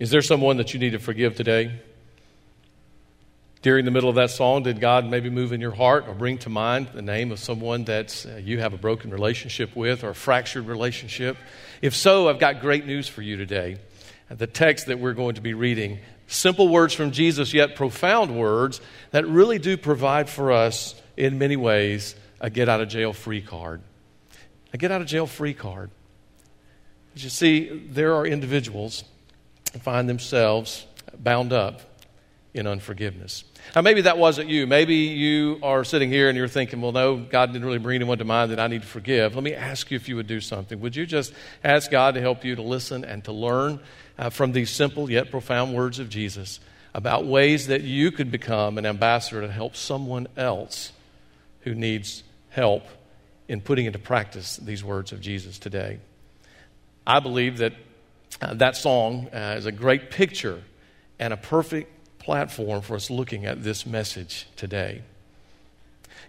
Is there someone that you need to forgive today? During the middle of that song, did God maybe move in your heart or bring to mind the name of someone that uh, you have a broken relationship with or a fractured relationship? If so, I've got great news for you today. The text that we're going to be reading, simple words from Jesus, yet profound words that really do provide for us, in many ways, a get out of jail free card. A get out of jail free card. As you see, there are individuals find themselves bound up in unforgiveness. Now, maybe that wasn't you. Maybe you are sitting here and you're thinking, well, no, God didn't really bring anyone to mind that I need to forgive. Let me ask you if you would do something. Would you just ask God to help you to listen and to learn uh, from these simple yet profound words of Jesus about ways that you could become an ambassador to help someone else who needs help in putting into practice these words of Jesus today? I believe that uh, that song uh, is a great picture and a perfect platform for us looking at this message today.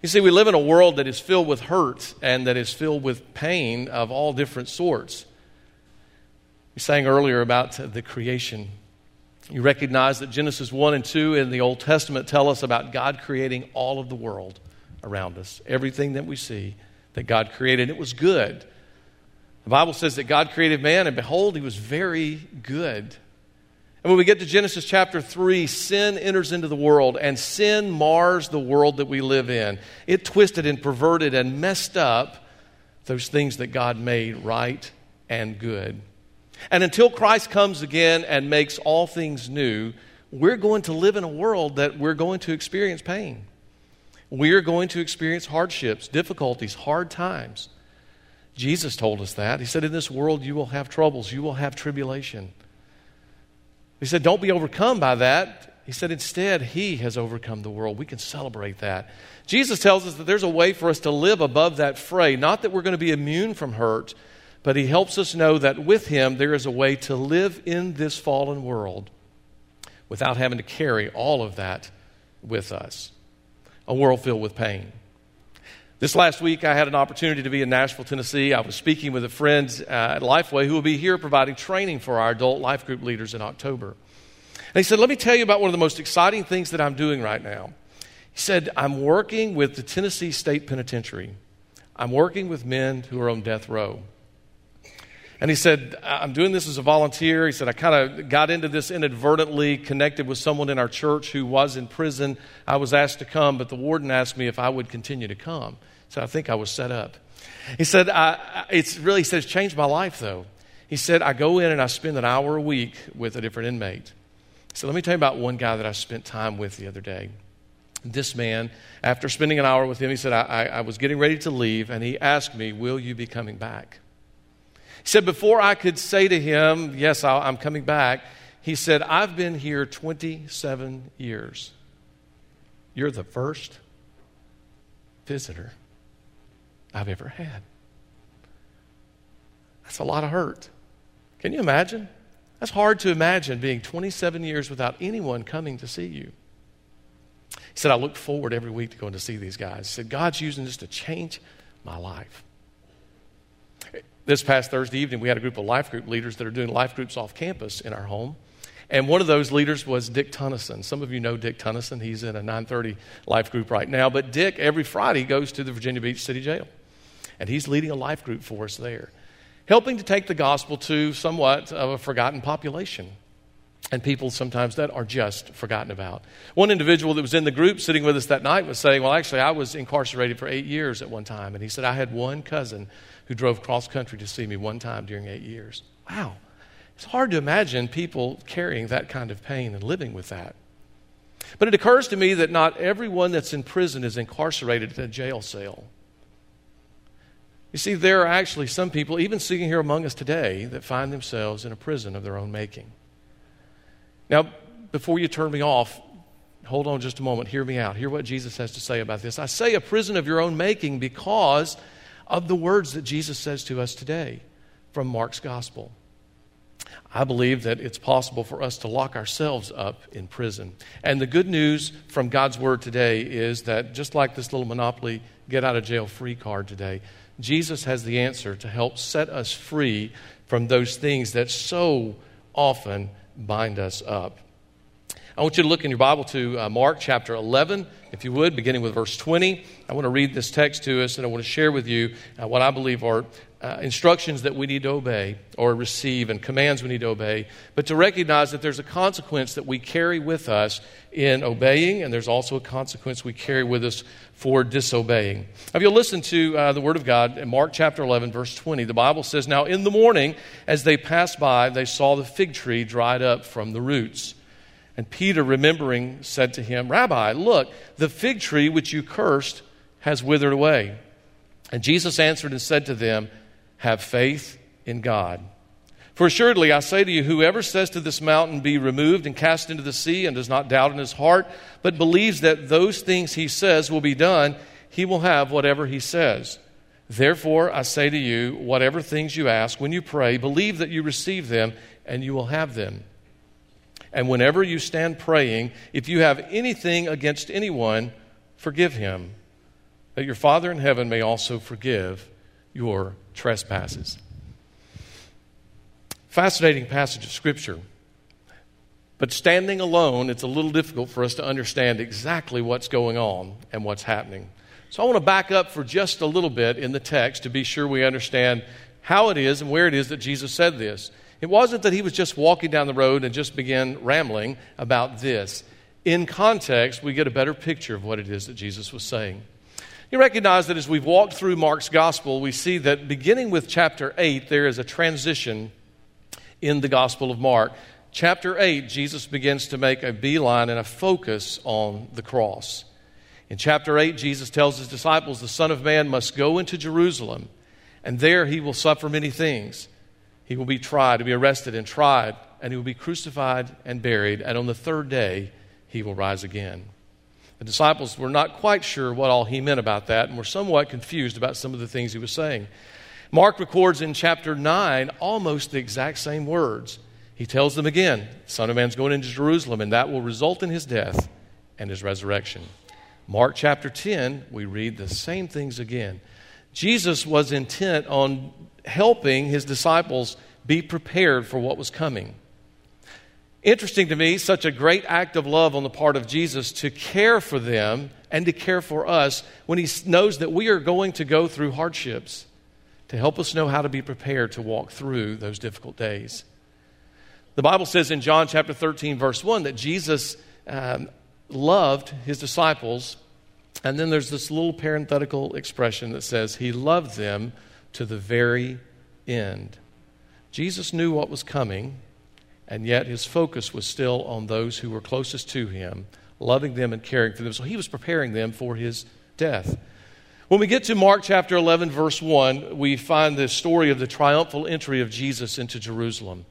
You see, we live in a world that is filled with hurt and that is filled with pain of all different sorts. We sang earlier about the creation. You recognize that Genesis 1 and 2 in the Old Testament tell us about God creating all of the world around us, everything that we see that God created. It was good. The Bible says that God created man, and behold, he was very good. And when we get to Genesis chapter 3, sin enters into the world, and sin mars the world that we live in. It twisted and perverted and messed up those things that God made right and good. And until Christ comes again and makes all things new, we're going to live in a world that we're going to experience pain. We're going to experience hardships, difficulties, hard times. Jesus told us that. He said, In this world you will have troubles, you will have tribulation. He said, Don't be overcome by that. He said, Instead, He has overcome the world. We can celebrate that. Jesus tells us that there's a way for us to live above that fray. Not that we're going to be immune from hurt, but He helps us know that with Him, there is a way to live in this fallen world without having to carry all of that with us. A world filled with pain. This last week, I had an opportunity to be in Nashville, Tennessee. I was speaking with a friend uh, at Lifeway who will be here providing training for our adult life group leaders in October. And he said, Let me tell you about one of the most exciting things that I'm doing right now. He said, I'm working with the Tennessee State Penitentiary. I'm working with men who are on death row. And he said, I'm doing this as a volunteer. He said, I kind of got into this inadvertently, connected with someone in our church who was in prison. I was asked to come, but the warden asked me if I would continue to come. So I think I was set up. He said, I, it's really, he it's changed my life though. He said, I go in and I spend an hour a week with a different inmate. So let me tell you about one guy that I spent time with the other day. This man, after spending an hour with him, he said, I, I, I was getting ready to leave, and he asked me, Will you be coming back? He said, Before I could say to him, Yes, i I'm coming back, he said, I've been here 27 years. You're the first visitor. I've ever had. That's a lot of hurt. Can you imagine? That's hard to imagine being 27 years without anyone coming to see you. He said, I look forward every week to going to see these guys. He said, God's using this to change my life. This past Thursday evening, we had a group of life group leaders that are doing life groups off campus in our home. And one of those leaders was Dick Tunnison. Some of you know Dick Tunnison. He's in a 930 life group right now. But Dick, every Friday, goes to the Virginia Beach City Jail and he's leading a life group for us there, helping to take the gospel to somewhat of a forgotten population and people sometimes that are just forgotten about. One individual that was in the group sitting with us that night was saying, Well, actually, I was incarcerated for eight years at one time. And he said, I had one cousin who drove cross country to see me one time during eight years. Wow. It's hard to imagine people carrying that kind of pain and living with that. But it occurs to me that not everyone that's in prison is incarcerated in a jail cell. You see, there are actually some people, even sitting here among us today, that find themselves in a prison of their own making. Now, before you turn me off, hold on just a moment. Hear me out. Hear what Jesus has to say about this. I say a prison of your own making because of the words that Jesus says to us today from Mark's gospel. I believe that it's possible for us to lock ourselves up in prison. And the good news from God's word today is that just like this little Monopoly get out of jail free card today, Jesus has the answer to help set us free from those things that so often bind us up. I want you to look in your Bible to uh, Mark chapter 11, if you would, beginning with verse 20. I want to read this text to us and I want to share with you uh, what I believe are uh, instructions that we need to obey or receive and commands we need to obey, but to recognize that there's a consequence that we carry with us in obeying, and there's also a consequence we carry with us for disobeying. If you'll listen to uh, the Word of God in Mark chapter 11, verse 20, the Bible says, Now in the morning, as they passed by, they saw the fig tree dried up from the roots. And Peter, remembering, said to him, Rabbi, look, the fig tree which you cursed has withered away. And Jesus answered and said to them, Have faith in God. For assuredly, I say to you, whoever says to this mountain, Be removed and cast into the sea, and does not doubt in his heart, but believes that those things he says will be done, he will have whatever he says. Therefore, I say to you, whatever things you ask when you pray, believe that you receive them, and you will have them. And whenever you stand praying, if you have anything against anyone, forgive him, that your Father in heaven may also forgive your trespasses. Fascinating passage of Scripture. But standing alone, it's a little difficult for us to understand exactly what's going on and what's happening. So I want to back up for just a little bit in the text to be sure we understand how it is and where it is that Jesus said this. It wasn't that he was just walking down the road and just began rambling about this. In context, we get a better picture of what it is that Jesus was saying. You recognize that as we've walked through Mark's gospel, we see that beginning with chapter 8, there is a transition in the gospel of Mark. Chapter 8, Jesus begins to make a beeline and a focus on the cross. In chapter 8, Jesus tells his disciples, The Son of Man must go into Jerusalem, and there he will suffer many things. He will be tried, to be arrested and tried, and he will be crucified and buried, and on the third day he will rise again. The disciples were not quite sure what all he meant about that and were somewhat confused about some of the things he was saying. Mark records in chapter 9 almost the exact same words. He tells them again, Son of Man's going into Jerusalem, and that will result in his death and his resurrection. Mark chapter 10, we read the same things again. Jesus was intent on helping his disciples be prepared for what was coming. Interesting to me, such a great act of love on the part of Jesus to care for them and to care for us when he knows that we are going to go through hardships to help us know how to be prepared to walk through those difficult days. The Bible says in John chapter 13, verse 1, that Jesus um, loved his disciples. And then there's this little parenthetical expression that says, He loved them to the very end. Jesus knew what was coming, and yet his focus was still on those who were closest to him, loving them and caring for them. So he was preparing them for his death. When we get to Mark chapter 11, verse 1, we find the story of the triumphal entry of Jesus into Jerusalem.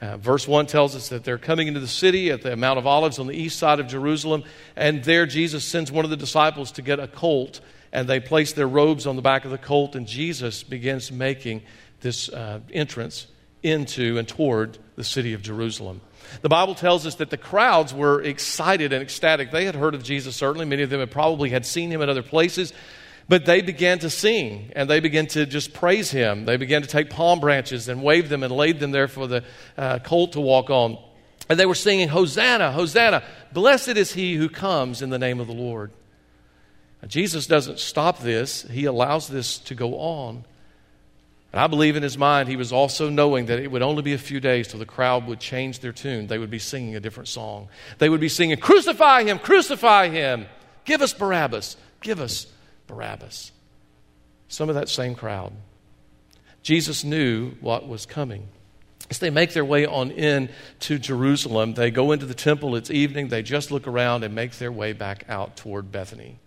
Uh, verse 1 tells us that they're coming into the city at the Mount of Olives on the east side of Jerusalem, and there Jesus sends one of the disciples to get a colt, and they place their robes on the back of the colt, and Jesus begins making this uh, entrance into and toward the city of Jerusalem. The Bible tells us that the crowds were excited and ecstatic. They had heard of Jesus, certainly. Many of them had probably had seen him in other places. But they began to sing and they began to just praise him. They began to take palm branches and wave them and laid them there for the uh, colt to walk on. And they were singing, Hosanna, Hosanna, blessed is he who comes in the name of the Lord. Now, Jesus doesn't stop this, he allows this to go on. And I believe in his mind he was also knowing that it would only be a few days till the crowd would change their tune. They would be singing a different song. They would be singing, Crucify him, crucify him, give us Barabbas, give us Barabbas. Some of that same crowd. Jesus knew what was coming. As they make their way on in to Jerusalem, they go into the temple. It's evening. They just look around and make their way back out toward Bethany.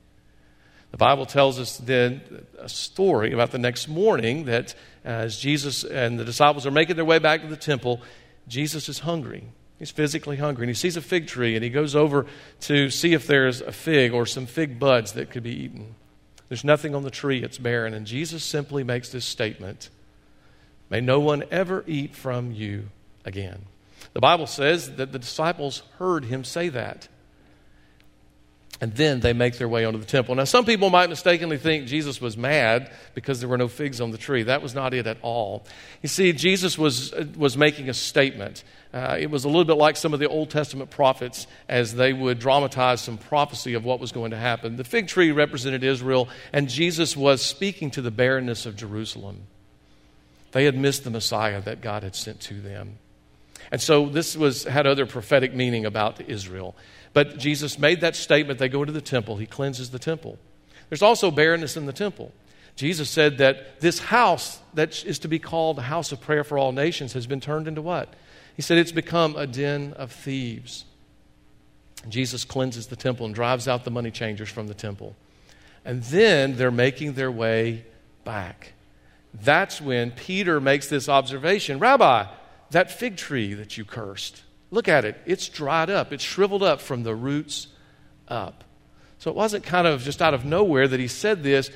The Bible tells us then a story about the next morning that as Jesus and the disciples are making their way back to the temple, Jesus is hungry. He's physically hungry. And he sees a fig tree and he goes over to see if there's a fig or some fig buds that could be eaten. There's nothing on the tree, it's barren. And Jesus simply makes this statement May no one ever eat from you again. The Bible says that the disciples heard him say that. And then they make their way onto the temple. Now, some people might mistakenly think Jesus was mad because there were no figs on the tree. That was not it at all. You see, Jesus was, was making a statement. Uh, it was a little bit like some of the Old Testament prophets as they would dramatize some prophecy of what was going to happen. The fig tree represented Israel, and Jesus was speaking to the barrenness of Jerusalem. They had missed the Messiah that God had sent to them. And so this was, had other prophetic meaning about Israel. But Jesus made that statement. They go into the temple, he cleanses the temple. There's also barrenness in the temple. Jesus said that this house that is to be called a house of prayer for all nations has been turned into what? He said it's become a den of thieves. Jesus cleanses the temple and drives out the money changers from the temple. And then they're making their way back. That's when Peter makes this observation Rabbi, that fig tree that you cursed, Look at it. It's dried up, it's shriveled up from the roots up. So it wasn't kind of just out of nowhere that he said this.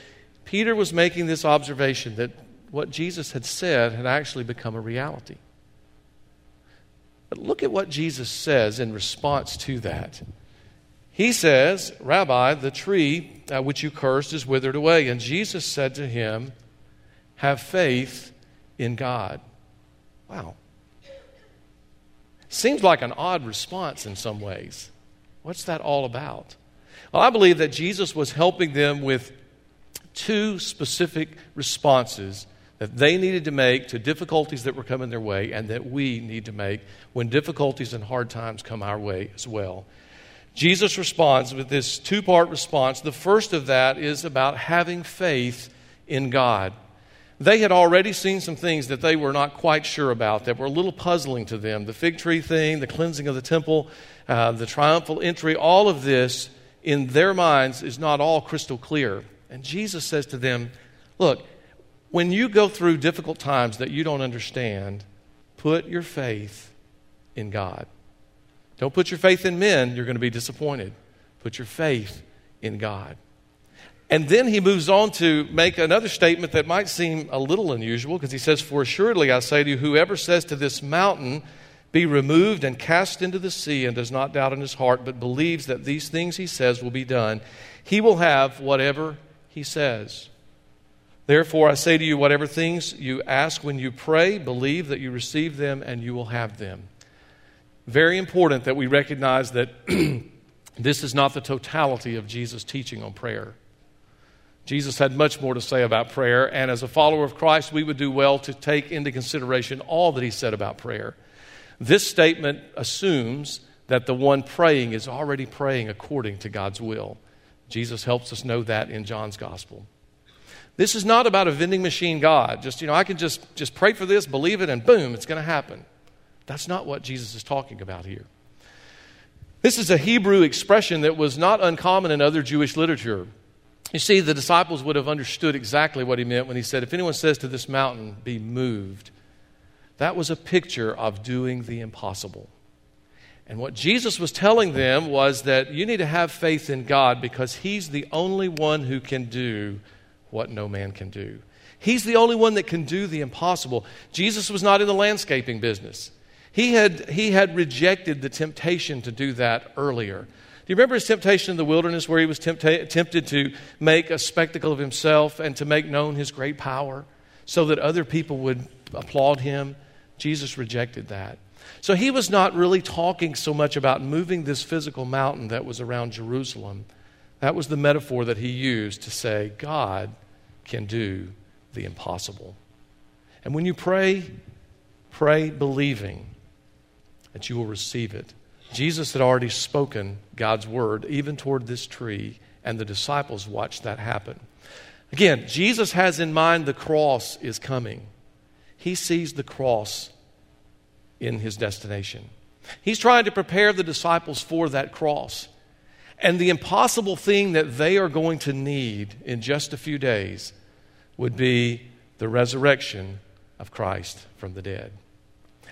Peter was making this observation that what Jesus had said had actually become a reality. But look at what Jesus says in response to that. He says, Rabbi, the tree uh, which you cursed is withered away. And Jesus said to him, Have faith in God. Wow. Seems like an odd response in some ways. What's that all about? Well, I believe that Jesus was helping them with two specific responses that they needed to make to difficulties that were coming their way and that we need to make when difficulties and hard times come our way as well. Jesus responds with this two part response. The first of that is about having faith in God. They had already seen some things that they were not quite sure about, that were a little puzzling to them. The fig tree thing, the cleansing of the temple, uh, the triumphal entry, all of this in their minds is not all crystal clear. And Jesus says to them, Look, when you go through difficult times that you don't understand, put your faith in God. Don't put your faith in men, you're going to be disappointed. Put your faith in God. And then he moves on to make another statement that might seem a little unusual because he says, For assuredly I say to you, whoever says to this mountain, be removed and cast into the sea, and does not doubt in his heart, but believes that these things he says will be done, he will have whatever he says. Therefore, I say to you, whatever things you ask when you pray, believe that you receive them and you will have them. Very important that we recognize that this is not the totality of Jesus' teaching on prayer. Jesus had much more to say about prayer, and as a follower of Christ, we would do well to take into consideration all that he said about prayer. This statement assumes that the one praying is already praying according to God's will. Jesus helps us know that in John's gospel. This is not about a vending machine God. Just, you know, I can just, just pray for this, believe it, and boom, it's going to happen. That's not what Jesus is talking about here. This is a Hebrew expression that was not uncommon in other Jewish literature. You see, the disciples would have understood exactly what he meant when he said, If anyone says to this mountain, be moved, that was a picture of doing the impossible. And what Jesus was telling them was that you need to have faith in God because He's the only one who can do what no man can do. He's the only one that can do the impossible. Jesus was not in the landscaping business. He had, he had rejected the temptation to do that earlier. Do you remember his temptation in the wilderness where he was tempta- tempted to make a spectacle of himself and to make known his great power so that other people would applaud him? Jesus rejected that. So he was not really talking so much about moving this physical mountain that was around Jerusalem. That was the metaphor that he used to say, God can do the impossible. And when you pray, pray believing that you will receive it. Jesus had already spoken God's word, even toward this tree, and the disciples watched that happen. Again, Jesus has in mind the cross is coming. He sees the cross in his destination. He's trying to prepare the disciples for that cross. And the impossible thing that they are going to need in just a few days would be the resurrection of Christ from the dead.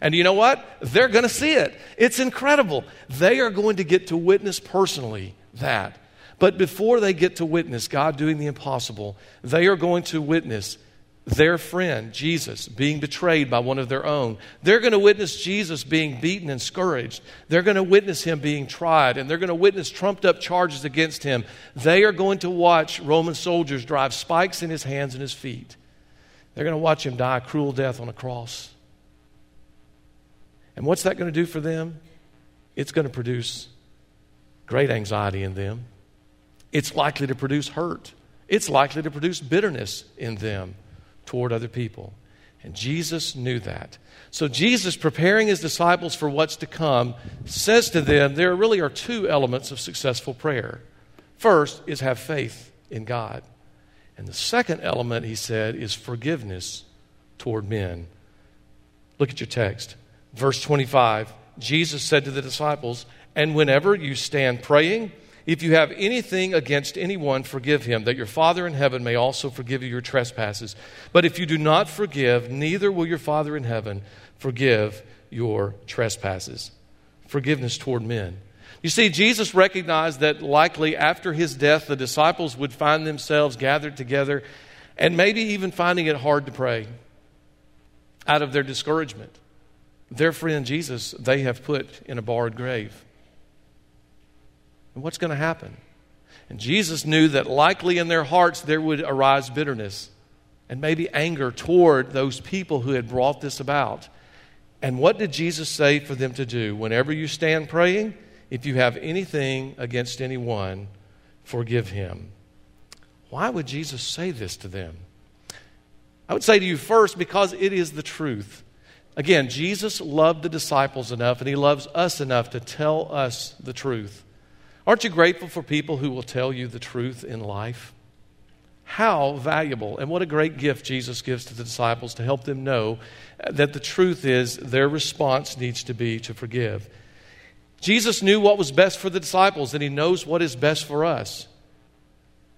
And you know what? They're going to see it. It's incredible. They are going to get to witness personally that. But before they get to witness God doing the impossible, they are going to witness their friend, Jesus, being betrayed by one of their own. They're going to witness Jesus being beaten and scourged. They're going to witness him being tried, and they're going to witness trumped up charges against him. They are going to watch Roman soldiers drive spikes in his hands and his feet. They're going to watch him die a cruel death on a cross. And what's that going to do for them? It's going to produce great anxiety in them. It's likely to produce hurt. It's likely to produce bitterness in them toward other people. And Jesus knew that. So, Jesus, preparing his disciples for what's to come, says to them there really are two elements of successful prayer. First is have faith in God. And the second element, he said, is forgiveness toward men. Look at your text. Verse 25 Jesus said to the disciples, And whenever you stand praying, if you have anything against anyone, forgive him, that your Father in heaven may also forgive you your trespasses. But if you do not forgive, neither will your Father in heaven forgive your trespasses. Forgiveness toward men. You see, Jesus recognized that likely after his death, the disciples would find themselves gathered together and maybe even finding it hard to pray out of their discouragement. Their friend Jesus, they have put in a barred grave. And what's going to happen? And Jesus knew that likely in their hearts there would arise bitterness and maybe anger toward those people who had brought this about. And what did Jesus say for them to do? Whenever you stand praying, if you have anything against anyone, forgive him. Why would Jesus say this to them? I would say to you first because it is the truth. Again, Jesus loved the disciples enough and he loves us enough to tell us the truth. Aren't you grateful for people who will tell you the truth in life? How valuable and what a great gift Jesus gives to the disciples to help them know that the truth is their response needs to be to forgive. Jesus knew what was best for the disciples, and he knows what is best for us.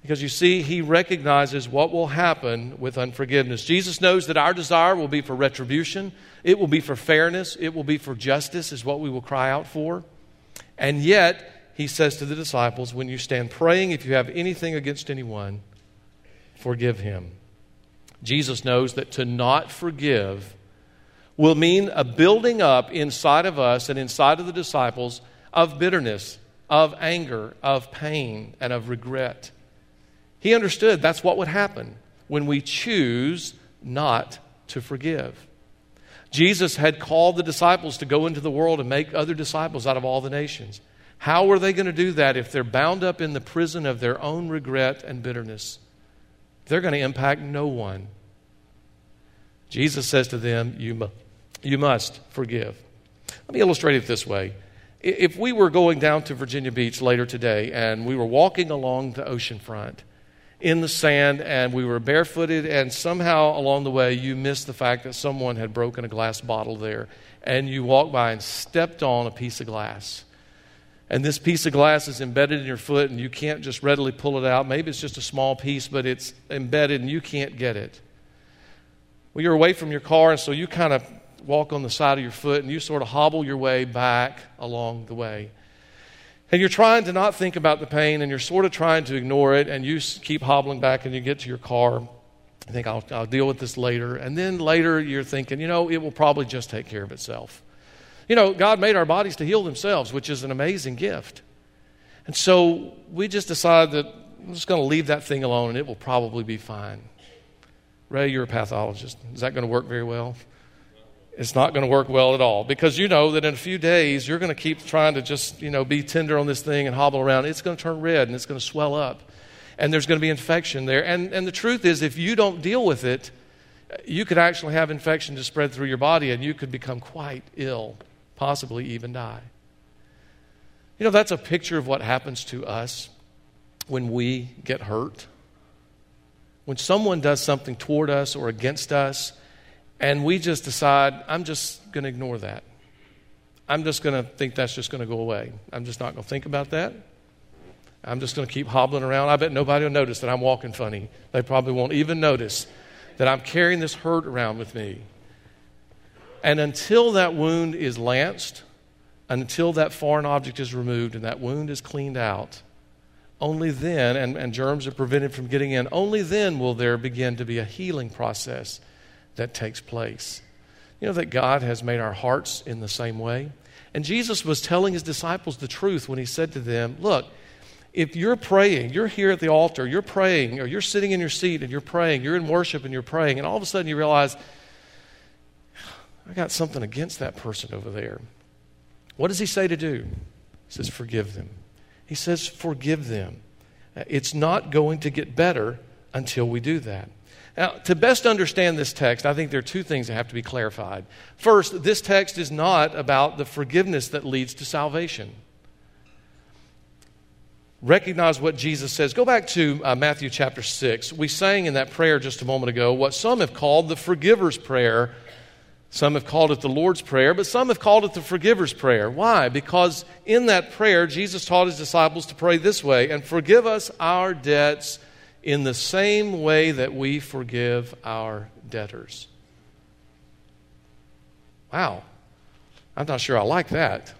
Because you see, he recognizes what will happen with unforgiveness. Jesus knows that our desire will be for retribution, it will be for fairness, it will be for justice, is what we will cry out for. And yet, he says to the disciples, When you stand praying, if you have anything against anyone, forgive him. Jesus knows that to not forgive will mean a building up inside of us and inside of the disciples of bitterness, of anger, of pain, and of regret. He understood that's what would happen when we choose not to forgive. Jesus had called the disciples to go into the world and make other disciples out of all the nations. How are they going to do that if they're bound up in the prison of their own regret and bitterness? They're going to impact no one. Jesus says to them, You, mu- you must forgive. Let me illustrate it this way. If we were going down to Virginia Beach later today and we were walking along the ocean front in the sand and we were barefooted, and somehow along the way you missed the fact that someone had broken a glass bottle there, and you walked by and stepped on a piece of glass and this piece of glass is embedded in your foot and you can't just readily pull it out. Maybe it's just a small piece, but it's embedded and you can't get it. Well, you're away from your car, and so you kind of walk on the side of your foot and you sort of hobble your way back along the way. And you're trying to not think about the pain and you're sort of trying to ignore it, and you keep hobbling back and you get to your car. I think I'll, I'll deal with this later. And then later you're thinking, you know, it will probably just take care of itself. You know, God made our bodies to heal themselves, which is an amazing gift. And so we just decided that I'm just going to leave that thing alone and it will probably be fine. Ray, you're a pathologist. Is that going to work very well? It's not going to work well at all because you know that in a few days you're going to keep trying to just, you know, be tender on this thing and hobble around. It's going to turn red and it's going to swell up. And there's going to be infection there. And, and the truth is, if you don't deal with it, you could actually have infection to spread through your body and you could become quite ill possibly even die. You know, that's a picture of what happens to us when we get hurt. When someone does something toward us or against us, and we just decide, I'm just going to ignore that. I'm just going to think that's just going to go away. I'm just not going to think about that. I'm just going to keep hobbling around. I bet nobody will notice that I'm walking funny. They probably won't even notice that I'm carrying this hurt around with me. And until that wound is lanced, until that foreign object is removed and that wound is cleaned out, only then, and, and germs are prevented from getting in, only then will there begin to be a healing process that takes place. You know that God has made our hearts in the same way? And Jesus was telling his disciples the truth when he said to them, Look, if you're praying, you're here at the altar, you're praying, or you're sitting in your seat and you're praying, you're in worship and you're praying, and all of a sudden you realize, I got something against that person over there. What does he say to do? He says, Forgive them. He says, Forgive them. It's not going to get better until we do that. Now, to best understand this text, I think there are two things that have to be clarified. First, this text is not about the forgiveness that leads to salvation recognize what Jesus says. Go back to uh, Matthew chapter 6. We sang in that prayer just a moment ago what some have called the forgiver's prayer. Some have called it the Lord's Prayer, but some have called it the forgiver's prayer. Why? Because in that prayer, Jesus taught his disciples to pray this way and forgive us our debts in the same way that we forgive our debtors. Wow. I'm not sure I like that.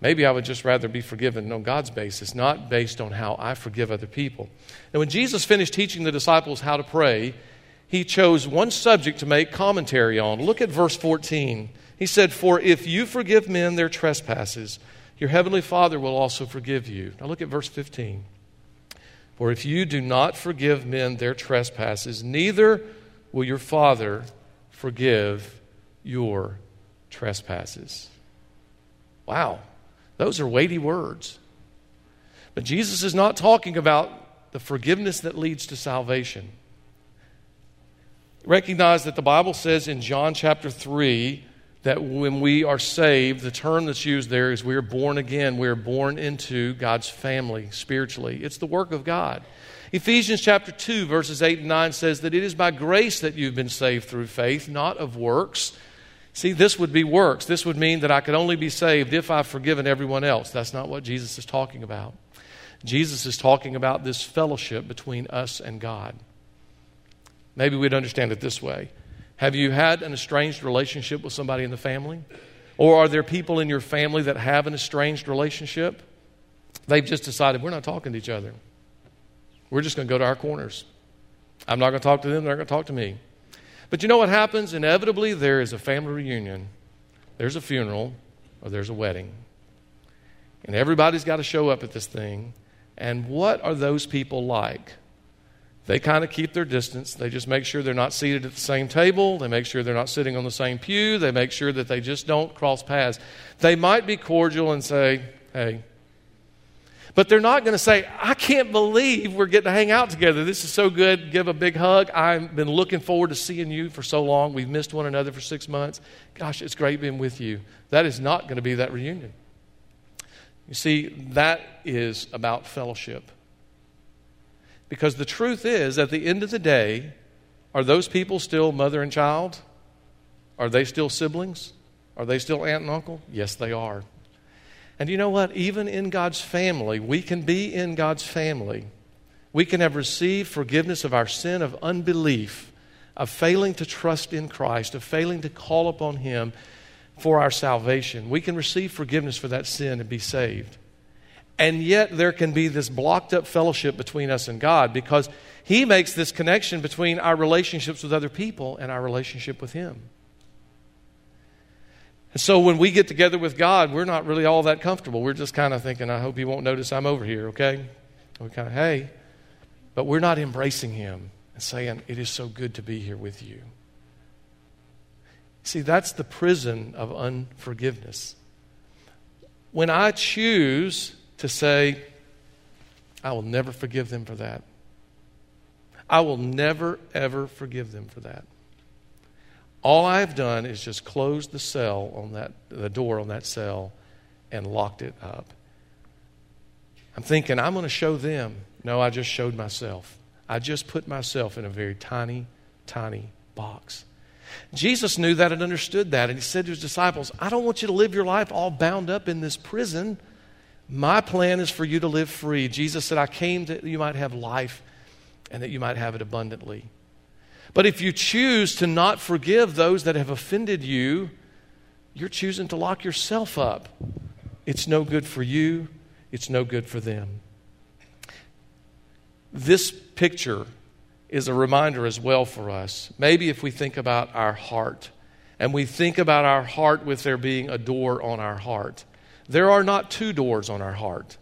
Maybe I would just rather be forgiven on God's basis, not based on how I forgive other people. And when Jesus finished teaching the disciples how to pray, he chose one subject to make commentary on. Look at verse 14. He said, For if you forgive men their trespasses, your heavenly Father will also forgive you. Now look at verse 15. For if you do not forgive men their trespasses, neither will your Father forgive your trespasses. Wow. Those are weighty words. But Jesus is not talking about the forgiveness that leads to salvation. Recognize that the Bible says in John chapter 3 that when we are saved, the term that's used there is we are born again. We are born into God's family spiritually. It's the work of God. Ephesians chapter 2, verses 8 and 9 says that it is by grace that you've been saved through faith, not of works See, this would be works. This would mean that I could only be saved if I've forgiven everyone else. That's not what Jesus is talking about. Jesus is talking about this fellowship between us and God. Maybe we'd understand it this way Have you had an estranged relationship with somebody in the family? Or are there people in your family that have an estranged relationship? They've just decided we're not talking to each other. We're just going to go to our corners. I'm not going to talk to them, they're not going to talk to me. But you know what happens? Inevitably, there is a family reunion, there's a funeral, or there's a wedding. And everybody's got to show up at this thing. And what are those people like? They kind of keep their distance. They just make sure they're not seated at the same table. They make sure they're not sitting on the same pew. They make sure that they just don't cross paths. They might be cordial and say, hey, but they're not going to say, I can't believe we're getting to hang out together. This is so good. Give a big hug. I've been looking forward to seeing you for so long. We've missed one another for six months. Gosh, it's great being with you. That is not going to be that reunion. You see, that is about fellowship. Because the truth is, at the end of the day, are those people still mother and child? Are they still siblings? Are they still aunt and uncle? Yes, they are. And you know what? Even in God's family, we can be in God's family. We can have received forgiveness of our sin of unbelief, of failing to trust in Christ, of failing to call upon Him for our salvation. We can receive forgiveness for that sin and be saved. And yet, there can be this blocked up fellowship between us and God because He makes this connection between our relationships with other people and our relationship with Him. And so when we get together with God, we're not really all that comfortable. We're just kind of thinking, I hope He won't notice I'm over here, okay? we kind of, hey. But we're not embracing Him and saying, It is so good to be here with you. See, that's the prison of unforgiveness. When I choose to say, I will never forgive them for that, I will never, ever forgive them for that. All I've done is just closed the cell on that, the door on that cell and locked it up. I'm thinking, I'm going to show them. No, I just showed myself. I just put myself in a very tiny, tiny box. Jesus knew that and understood that, and he said to his disciples, I don't want you to live your life all bound up in this prison. My plan is for you to live free. Jesus said, I came that you might have life and that you might have it abundantly. But if you choose to not forgive those that have offended you, you're choosing to lock yourself up. It's no good for you, it's no good for them. this picture is a reminder as well for us. Maybe if we think about our heart, and we think about our heart with there being a door on our heart. There are not two doors on our heart,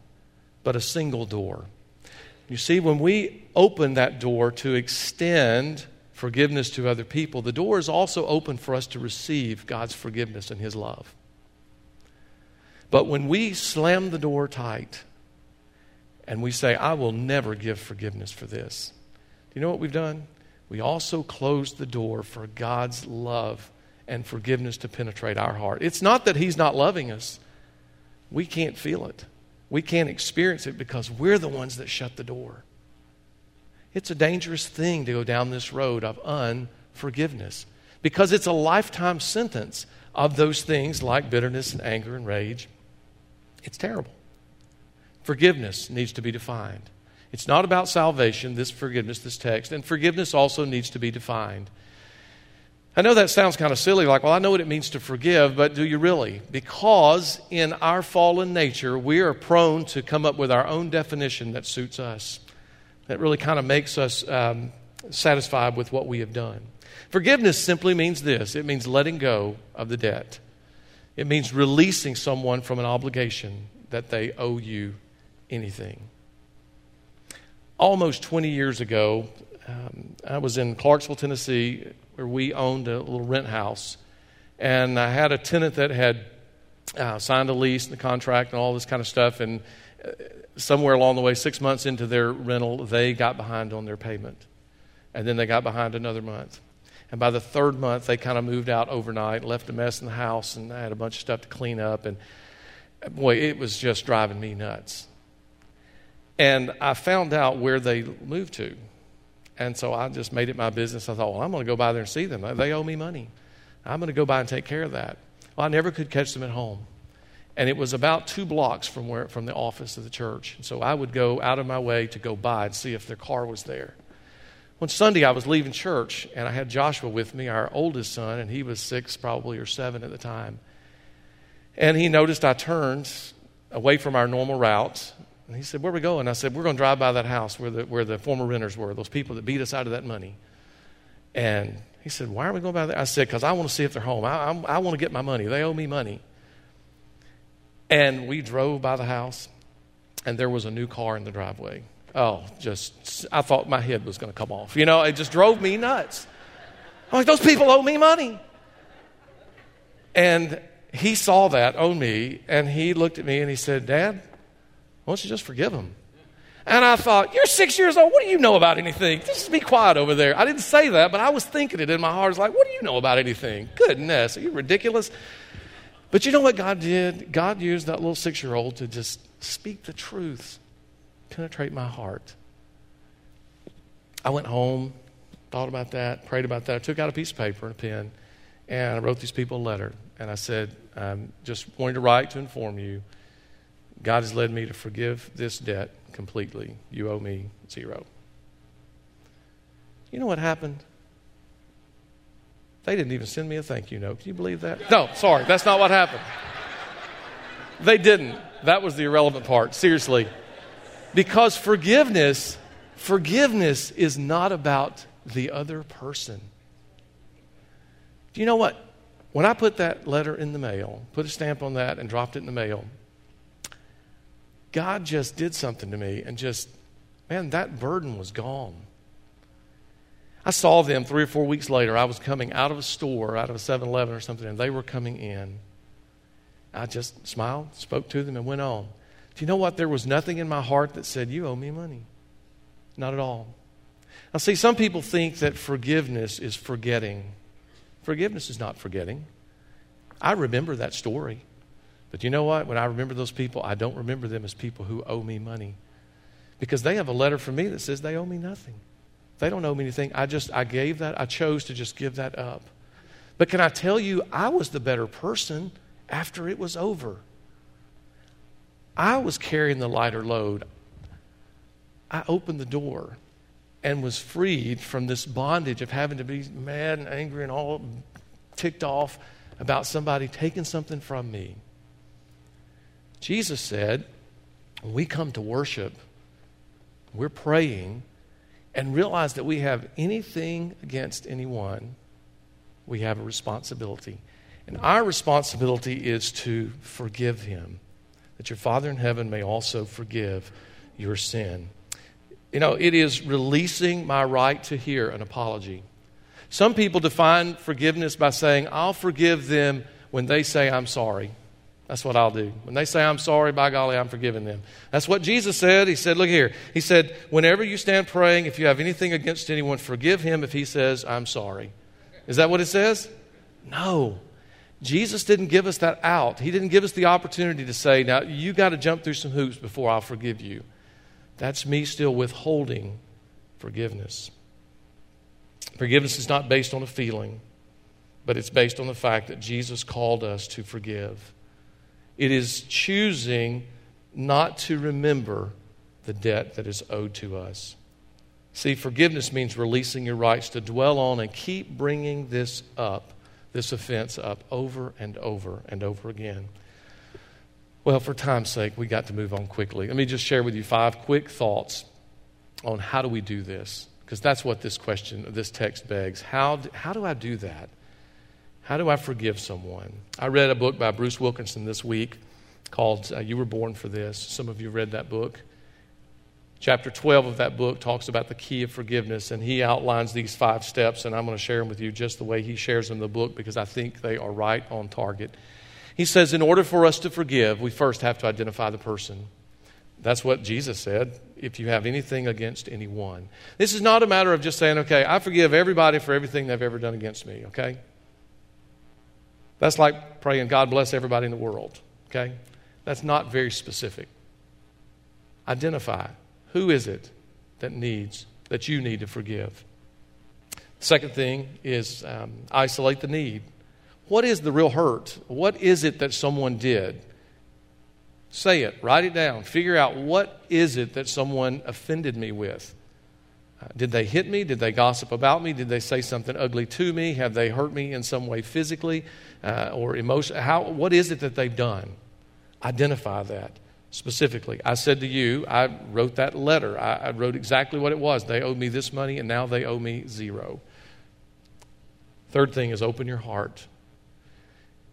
but a single door. You see, when we open that door to extend forgiveness to other people, the door is also open for us to receive God's forgiveness and His love. But when we slam the door tight and we say, I will never give forgiveness for this, do you know what we've done? We also close the door for God's love and forgiveness to penetrate our heart. It's not that He's not loving us, we can't feel it. We can't experience it because we're the ones that shut the door. It's a dangerous thing to go down this road of unforgiveness because it's a lifetime sentence of those things like bitterness and anger and rage. It's terrible. Forgiveness needs to be defined. It's not about salvation, this forgiveness, this text, and forgiveness also needs to be defined. I know that sounds kind of silly, like, well, I know what it means to forgive, but do you really? Because in our fallen nature, we are prone to come up with our own definition that suits us, that really kind of makes us um, satisfied with what we have done. Forgiveness simply means this it means letting go of the debt, it means releasing someone from an obligation that they owe you anything. Almost 20 years ago, um, I was in Clarksville, Tennessee, where we owned a little rent house. And I had a tenant that had uh, signed a lease and the contract and all this kind of stuff. And uh, somewhere along the way, six months into their rental, they got behind on their payment. And then they got behind another month. And by the third month, they kind of moved out overnight, left a mess in the house, and I had a bunch of stuff to clean up. And boy, it was just driving me nuts. And I found out where they moved to. And so I just made it my business. I thought, well, I'm going to go by there and see them. They owe me money. I'm going to go by and take care of that. Well, I never could catch them at home. And it was about two blocks from, where, from the office of the church. And so I would go out of my way to go by and see if their car was there. One Sunday, I was leaving church, and I had Joshua with me, our oldest son, and he was six, probably, or seven at the time. And he noticed I turned away from our normal route and he said, Where are we going? I said, We're going to drive by that house where the, where the former renters were, those people that beat us out of that money. And he said, Why are we going by there? I said, Because I want to see if they're home. I, I, I want to get my money. They owe me money. And we drove by the house, and there was a new car in the driveway. Oh, just, I thought my head was going to come off. You know, it just drove me nuts. I'm like, Those people owe me money. And he saw that on me, and he looked at me and he said, Dad, why don't you just forgive him? And I thought, You're six years old. What do you know about anything? Just be quiet over there. I didn't say that, but I was thinking it in my heart. I was like, What do you know about anything? Goodness, are you ridiculous? But you know what God did? God used that little six year old to just speak the truth, penetrate my heart. I went home, thought about that, prayed about that. I took out a piece of paper and a pen, and I wrote these people a letter. And I said, I'm just wanting to write to inform you God has led me to forgive this debt completely. You owe me zero. You know what happened? They didn't even send me a thank you note. Can you believe that? No, sorry, that's not what happened. They didn't. That was the irrelevant part, seriously. Because forgiveness, forgiveness is not about the other person. Do you know what? When I put that letter in the mail, put a stamp on that and dropped it in the mail, God just did something to me and just, man, that burden was gone. I saw them three or four weeks later. I was coming out of a store, out of a 7 Eleven or something, and they were coming in. I just smiled, spoke to them, and went on. Do you know what? There was nothing in my heart that said, You owe me money. Not at all. Now, see, some people think that forgiveness is forgetting. Forgiveness is not forgetting. I remember that story. But you know what? When I remember those people, I don't remember them as people who owe me money. Because they have a letter from me that says they owe me nothing. They don't owe me anything. I just, I gave that, I chose to just give that up. But can I tell you, I was the better person after it was over. I was carrying the lighter load. I opened the door and was freed from this bondage of having to be mad and angry and all ticked off about somebody taking something from me. Jesus said, when we come to worship, we're praying, and realize that we have anything against anyone, we have a responsibility. And our responsibility is to forgive him, that your Father in heaven may also forgive your sin. You know, it is releasing my right to hear an apology. Some people define forgiveness by saying, I'll forgive them when they say I'm sorry. That's what I'll do. When they say I'm sorry, by golly, I'm forgiving them. That's what Jesus said. He said, Look here. He said, Whenever you stand praying, if you have anything against anyone, forgive him if he says, I'm sorry. Is that what it says? No. Jesus didn't give us that out. He didn't give us the opportunity to say, Now, you got to jump through some hoops before I'll forgive you. That's me still withholding forgiveness. Forgiveness is not based on a feeling, but it's based on the fact that Jesus called us to forgive. It is choosing not to remember the debt that is owed to us. See, forgiveness means releasing your rights to dwell on and keep bringing this up, this offense up, over and over and over again. Well, for time's sake, we got to move on quickly. Let me just share with you five quick thoughts on how do we do this, because that's what this question, this text begs. How, how do I do that? How do I forgive someone? I read a book by Bruce Wilkinson this week called uh, You Were Born for This. Some of you read that book. Chapter 12 of that book talks about the key of forgiveness, and he outlines these five steps, and I'm going to share them with you just the way he shares them in the book because I think they are right on target. He says, in order for us to forgive, we first have to identify the person. That's what Jesus said, if you have anything against anyone. This is not a matter of just saying, okay, I forgive everybody for everything they've ever done against me, okay? That's like praying, God bless everybody in the world, okay? That's not very specific. Identify who is it that needs, that you need to forgive. Second thing is um, isolate the need. What is the real hurt? What is it that someone did? Say it, write it down, figure out what is it that someone offended me with. Did they hit me? Did they gossip about me? Did they say something ugly to me? Have they hurt me in some way physically uh, or emotionally? How, what is it that they've done? Identify that specifically. I said to you, I wrote that letter. I, I wrote exactly what it was. They owed me this money, and now they owe me zero. Third thing is open your heart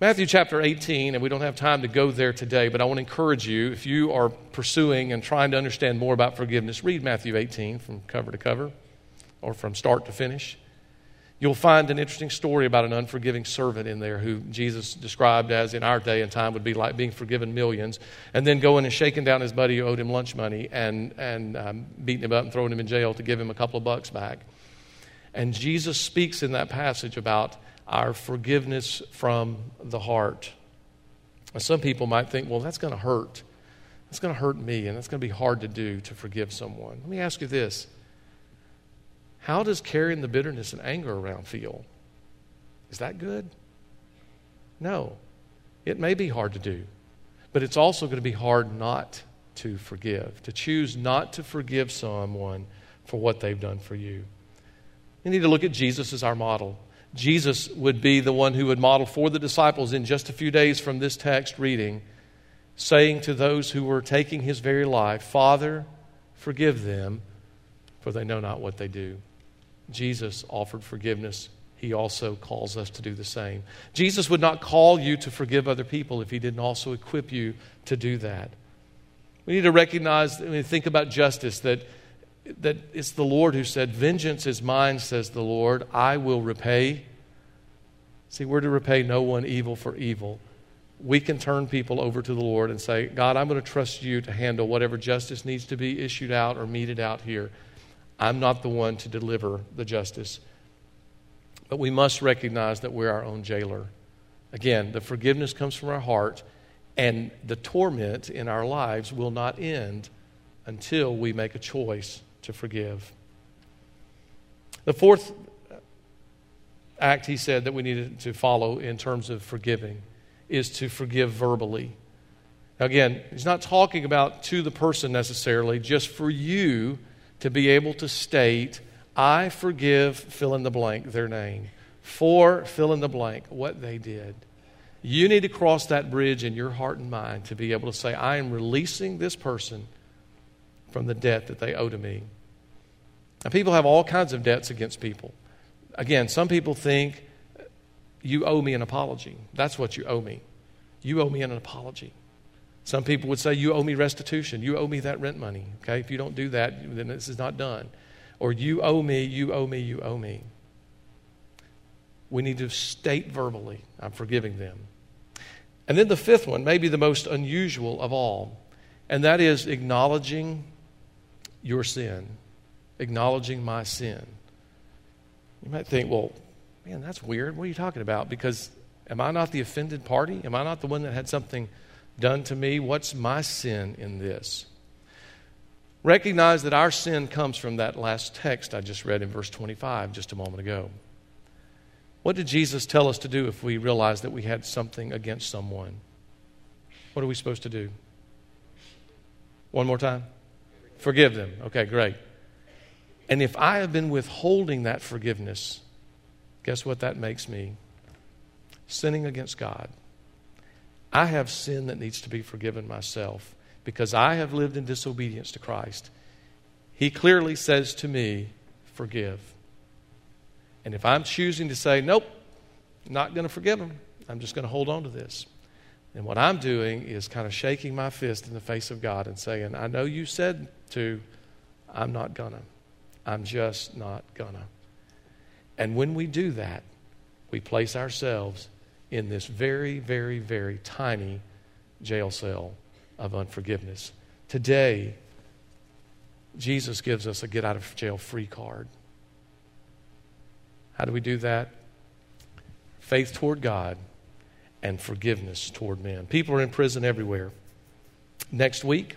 Matthew chapter 18, and we don't have time to go there today, but I want to encourage you, if you are pursuing and trying to understand more about forgiveness, read Matthew 18 from cover to cover or from start to finish. You'll find an interesting story about an unforgiving servant in there who Jesus described as, in our day and time, would be like being forgiven millions, and then going and shaking down his buddy who owed him lunch money and, and um, beating him up and throwing him in jail to give him a couple of bucks back. And Jesus speaks in that passage about our forgiveness from the heart. Some people might think, well, that's going to hurt. That's going to hurt me, and that's going to be hard to do to forgive someone. Let me ask you this How does carrying the bitterness and anger around feel? Is that good? No. It may be hard to do, but it's also going to be hard not to forgive, to choose not to forgive someone for what they've done for you. We need to look at Jesus as our model. Jesus would be the one who would model for the disciples in just a few days from this text reading, saying to those who were taking his very life, Father, forgive them, for they know not what they do. Jesus offered forgiveness. He also calls us to do the same. Jesus would not call you to forgive other people if he didn't also equip you to do that. We need to recognize, when we think about justice, that that it's the Lord who said, Vengeance is mine, says the Lord, I will repay. See, we're to repay no one evil for evil. We can turn people over to the Lord and say, God, I'm going to trust you to handle whatever justice needs to be issued out or meted out here. I'm not the one to deliver the justice. But we must recognize that we're our own jailer. Again, the forgiveness comes from our heart, and the torment in our lives will not end until we make a choice to forgive. The fourth act he said that we needed to follow in terms of forgiving is to forgive verbally. Again, he's not talking about to the person necessarily, just for you to be able to state, I forgive, fill in the blank, their name, for fill in the blank, what they did. You need to cross that bridge in your heart and mind to be able to say, I am releasing this person from the debt that they owe to me. Now, people have all kinds of debts against people. Again, some people think you owe me an apology. That's what you owe me. You owe me an apology. Some people would say, You owe me restitution. You owe me that rent money. Okay? If you don't do that, then this is not done. Or you owe me, you owe me, you owe me. We need to state verbally, I'm forgiving them. And then the fifth one, maybe the most unusual of all, and that is acknowledging your sin, acknowledging my sin. You might think, well, man, that's weird. What are you talking about? Because am I not the offended party? Am I not the one that had something done to me? What's my sin in this? Recognize that our sin comes from that last text I just read in verse 25 just a moment ago. What did Jesus tell us to do if we realize that we had something against someone? What are we supposed to do? One more time? Forgive them. Okay, great. And if I have been withholding that forgiveness, guess what that makes me? Sinning against God. I have sin that needs to be forgiven myself because I have lived in disobedience to Christ. He clearly says to me, Forgive. And if I'm choosing to say, Nope, not going to forgive him, I'm just going to hold on to this. And what I'm doing is kind of shaking my fist in the face of God and saying, I know you said to, I'm not gonna. I'm just not gonna. And when we do that, we place ourselves in this very, very, very tiny jail cell of unforgiveness. Today, Jesus gives us a get out of jail free card. How do we do that? Faith toward God and forgiveness toward men. People are in prison everywhere. Next week,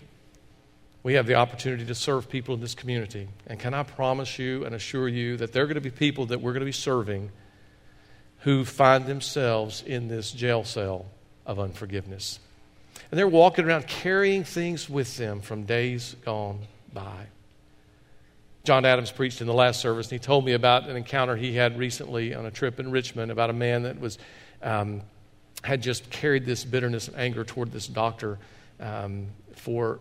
we have the opportunity to serve people in this community. And can I promise you and assure you that there are going to be people that we're going to be serving who find themselves in this jail cell of unforgiveness. And they're walking around carrying things with them from days gone by. John Adams preached in the last service, and he told me about an encounter he had recently on a trip in Richmond about a man that was um, had just carried this bitterness and anger toward this doctor um, for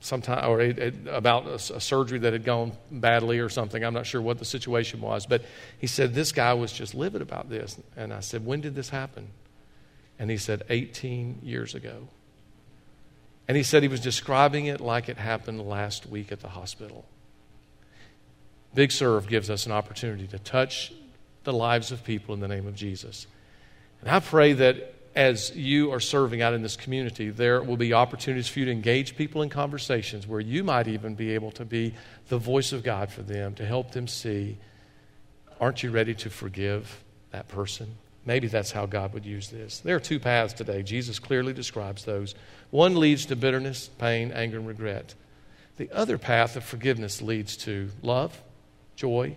some time, or it, it, about a, a, surgery that had gone badly or something. I'm not sure what the situation was, but he said this guy was just livid about this. And I said, When did this happen? And he said, 18 years ago. And he said he was describing it like it happened last week at the hospital. Big Serve gives us an opportunity to touch the lives of people in the name of Jesus. And I pray that as you are serving out in this community, there will be opportunities for you to engage people in conversations where you might even be able to be the voice of God for them to help them see aren't you ready to forgive that person? Maybe that's how God would use this. There are two paths today. Jesus clearly describes those. One leads to bitterness, pain, anger, and regret. The other path of forgiveness leads to love, joy,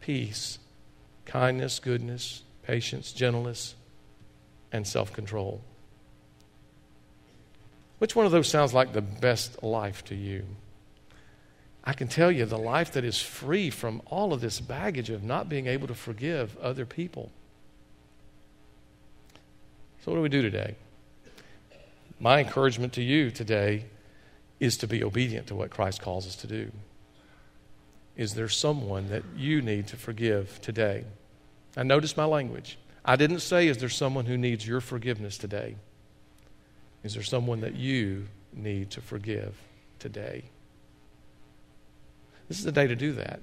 peace, kindness, goodness, patience, gentleness, and self control. Which one of those sounds like the best life to you? I can tell you the life that is free from all of this baggage of not being able to forgive other people. So, what do we do today? My encouragement to you today is to be obedient to what Christ calls us to do. Is there someone that you need to forgive today? And notice my language. I didn't say, Is there someone who needs your forgiveness today? Is there someone that you need to forgive today? This is the day to do that.